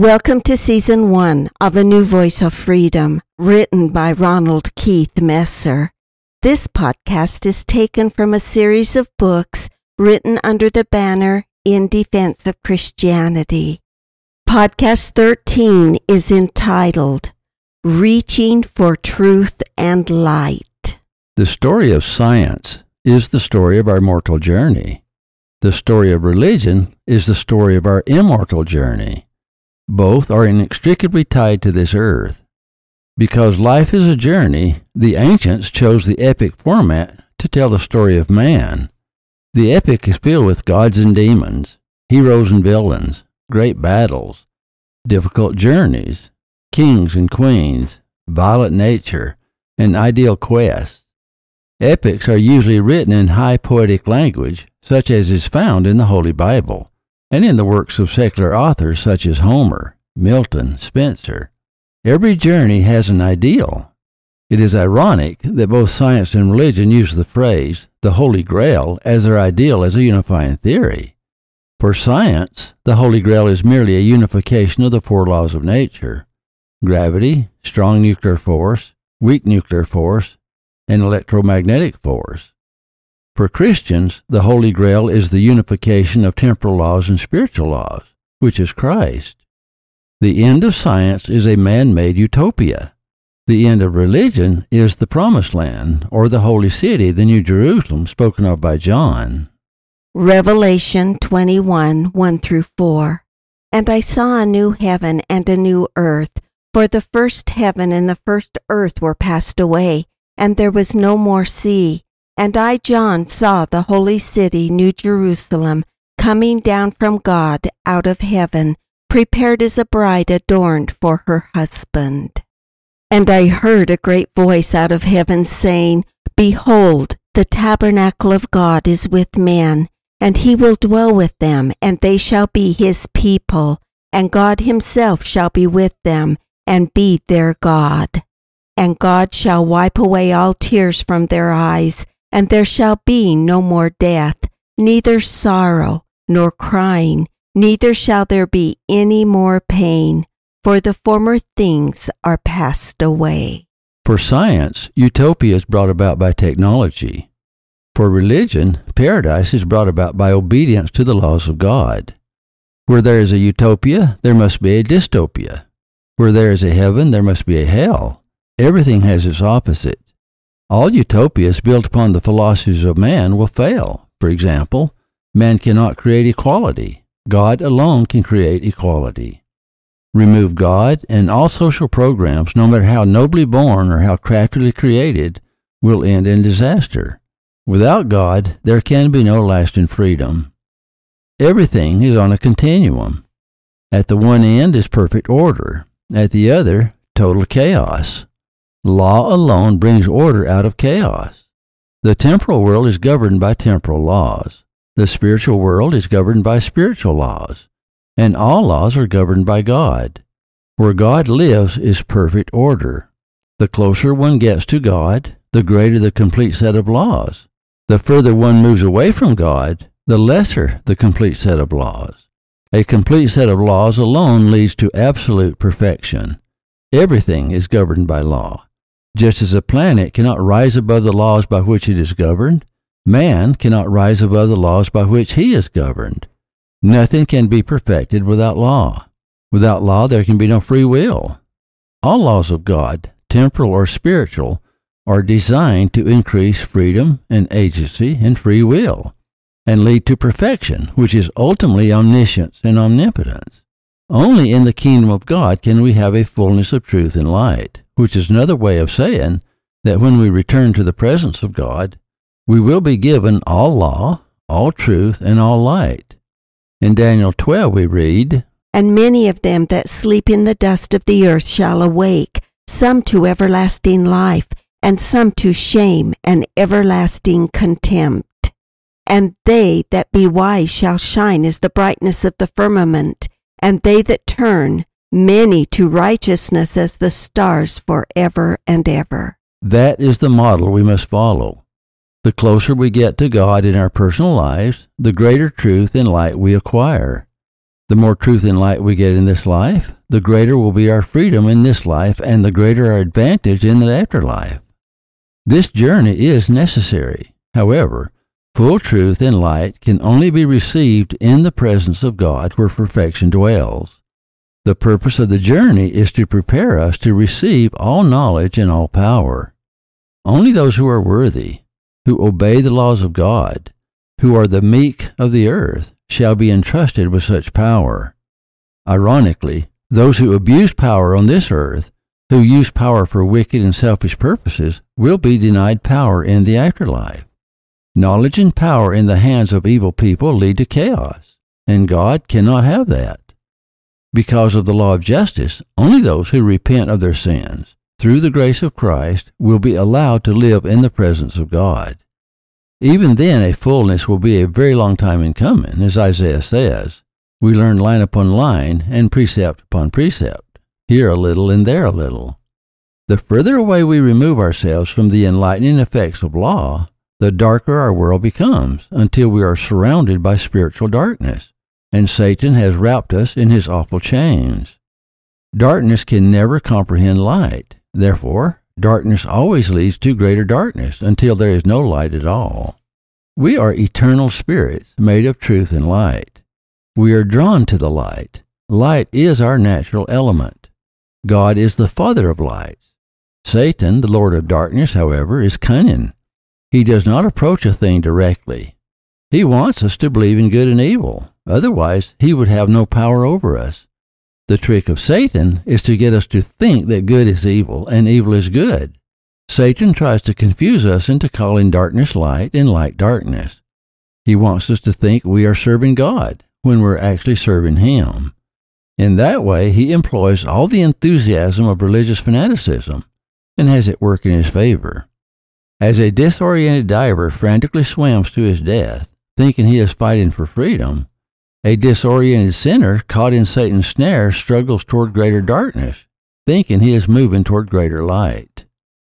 Welcome to season one of A New Voice of Freedom, written by Ronald Keith Messer. This podcast is taken from a series of books written under the banner In Defense of Christianity. Podcast 13 is entitled Reaching for Truth and Light. The story of science is the story of our mortal journey. The story of religion is the story of our immortal journey. Both are inextricably tied to this earth. Because life is a journey, the ancients chose the epic format to tell the story of man. The epic is filled with gods and demons, heroes and villains, great battles, difficult journeys, kings and queens, violent nature, and ideal quests. Epics are usually written in high poetic language, such as is found in the Holy Bible and in the works of secular authors such as Homer, Milton, Spenser. Every journey has an ideal. It is ironic that both science and religion use the phrase, the Holy Grail, as their ideal as a unifying theory. For science, the Holy Grail is merely a unification of the four laws of nature gravity, strong nuclear force, weak nuclear force, and electromagnetic force. For Christians, the Holy Grail is the unification of temporal laws and spiritual laws, which is Christ. The end of science is a man made utopia. The end of religion is the Promised Land, or the Holy City, the New Jerusalem, spoken of by John. Revelation 21 1 through 4. And I saw a new heaven and a new earth, for the first heaven and the first earth were passed away, and there was no more sea. And I, John, saw the holy city, New Jerusalem, coming down from God out of heaven, prepared as a bride adorned for her husband. And I heard a great voice out of heaven saying, Behold, the tabernacle of God is with man, and he will dwell with them, and they shall be his people, and God himself shall be with them, and be their God. And God shall wipe away all tears from their eyes, and there shall be no more death, neither sorrow, nor crying, neither shall there be any more pain, for the former things are passed away. For science, utopia is brought about by technology. For religion, paradise is brought about by obedience to the laws of God. Where there is a utopia, there must be a dystopia. Where there is a heaven, there must be a hell. Everything has its opposite. All utopias built upon the philosophies of man will fail. For example, man cannot create equality. God alone can create equality. Remove God, and all social programs, no matter how nobly born or how craftily created, will end in disaster. Without God, there can be no lasting freedom. Everything is on a continuum. At the one end is perfect order, at the other, total chaos. Law alone brings order out of chaos. The temporal world is governed by temporal laws. The spiritual world is governed by spiritual laws. And all laws are governed by God. Where God lives is perfect order. The closer one gets to God, the greater the complete set of laws. The further one moves away from God, the lesser the complete set of laws. A complete set of laws alone leads to absolute perfection. Everything is governed by law. Just as a planet cannot rise above the laws by which it is governed, man cannot rise above the laws by which he is governed. Nothing can be perfected without law. Without law, there can be no free will. All laws of God, temporal or spiritual, are designed to increase freedom and agency and free will, and lead to perfection, which is ultimately omniscience and omnipotence. Only in the kingdom of God can we have a fullness of truth and light which is another way of saying that when we return to the presence of God, we will be given all law, all truth, and all light. In Daniel 12 we read, And many of them that sleep in the dust of the earth shall awake, some to everlasting life, and some to shame and everlasting contempt. And they that be wise shall shine as the brightness of the firmament, and they that turn many to righteousness as the stars for ever and ever. That is the model we must follow. The closer we get to God in our personal lives, the greater truth and light we acquire. The more truth and light we get in this life, the greater will be our freedom in this life and the greater our advantage in the afterlife. This journey is necessary. However, full truth and light can only be received in the presence of God where perfection dwells. The purpose of the journey is to prepare us to receive all knowledge and all power. Only those who are worthy, who obey the laws of God, who are the meek of the earth, shall be entrusted with such power. Ironically, those who abuse power on this earth, who use power for wicked and selfish purposes, will be denied power in the afterlife. Knowledge and power in the hands of evil people lead to chaos, and God cannot have that. Because of the law of justice, only those who repent of their sins, through the grace of Christ, will be allowed to live in the presence of God. Even then, a fullness will be a very long time in coming, as Isaiah says. We learn line upon line and precept upon precept, here a little and there a little. The further away we remove ourselves from the enlightening effects of law, the darker our world becomes until we are surrounded by spiritual darkness, and Satan has wrapped us in his awful chains. Darkness can never comprehend light. Therefore, Darkness always leads to greater darkness until there is no light at all. We are eternal spirits made of truth and light. We are drawn to the light. Light is our natural element. God is the Father of lights. Satan, the Lord of darkness, however, is cunning. He does not approach a thing directly. He wants us to believe in good and evil. Otherwise, he would have no power over us. The trick of Satan is to get us to think that good is evil and evil is good. Satan tries to confuse us into calling darkness light and light darkness. He wants us to think we are serving God when we're actually serving Him. In that way, he employs all the enthusiasm of religious fanaticism and has it work in his favor. As a disoriented diver frantically swims to his death, thinking he is fighting for freedom, a disoriented sinner caught in Satan's snare struggles toward greater darkness, thinking he is moving toward greater light.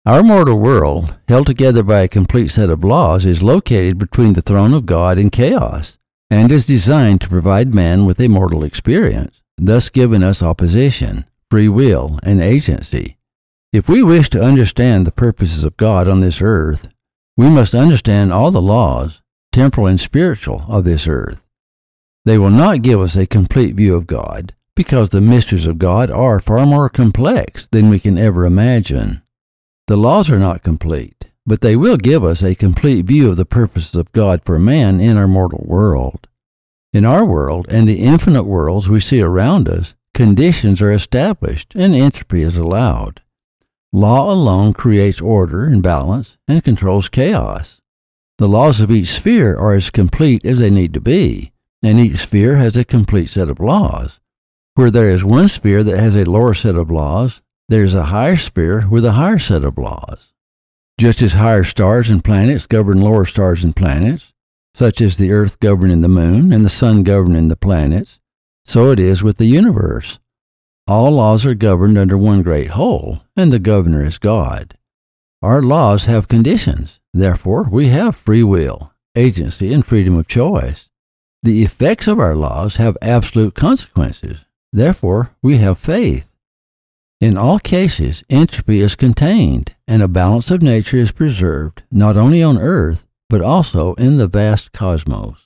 Our mortal world, held together by a complete set of laws, is located between the throne of God and chaos, and is designed to provide man with a mortal experience, thus giving us opposition, free will, and agency. If we wish to understand the purposes of God on this earth, we must understand all the laws, temporal and spiritual, of this earth. They will not give us a complete view of God, because the mysteries of God are far more complex than we can ever imagine. The laws are not complete, but they will give us a complete view of the purposes of God for man in our mortal world. In our world and the infinite worlds we see around us, conditions are established and entropy is allowed. Law alone creates order and balance and controls chaos. The laws of each sphere are as complete as they need to be, and each sphere has a complete set of laws. Where there is one sphere that has a lower set of laws, there is a higher sphere with a higher set of laws. Just as higher stars and planets govern lower stars and planets, such as the earth governing the moon and the sun governing the planets, so it is with the universe. All laws are governed under one great whole, and the governor is God. Our laws have conditions, therefore we have free will, agency, and freedom of choice. The effects of our laws have absolute consequences. Therefore, we have faith. In all cases, entropy is contained, and a balance of nature is preserved, not only on earth, but also in the vast cosmos.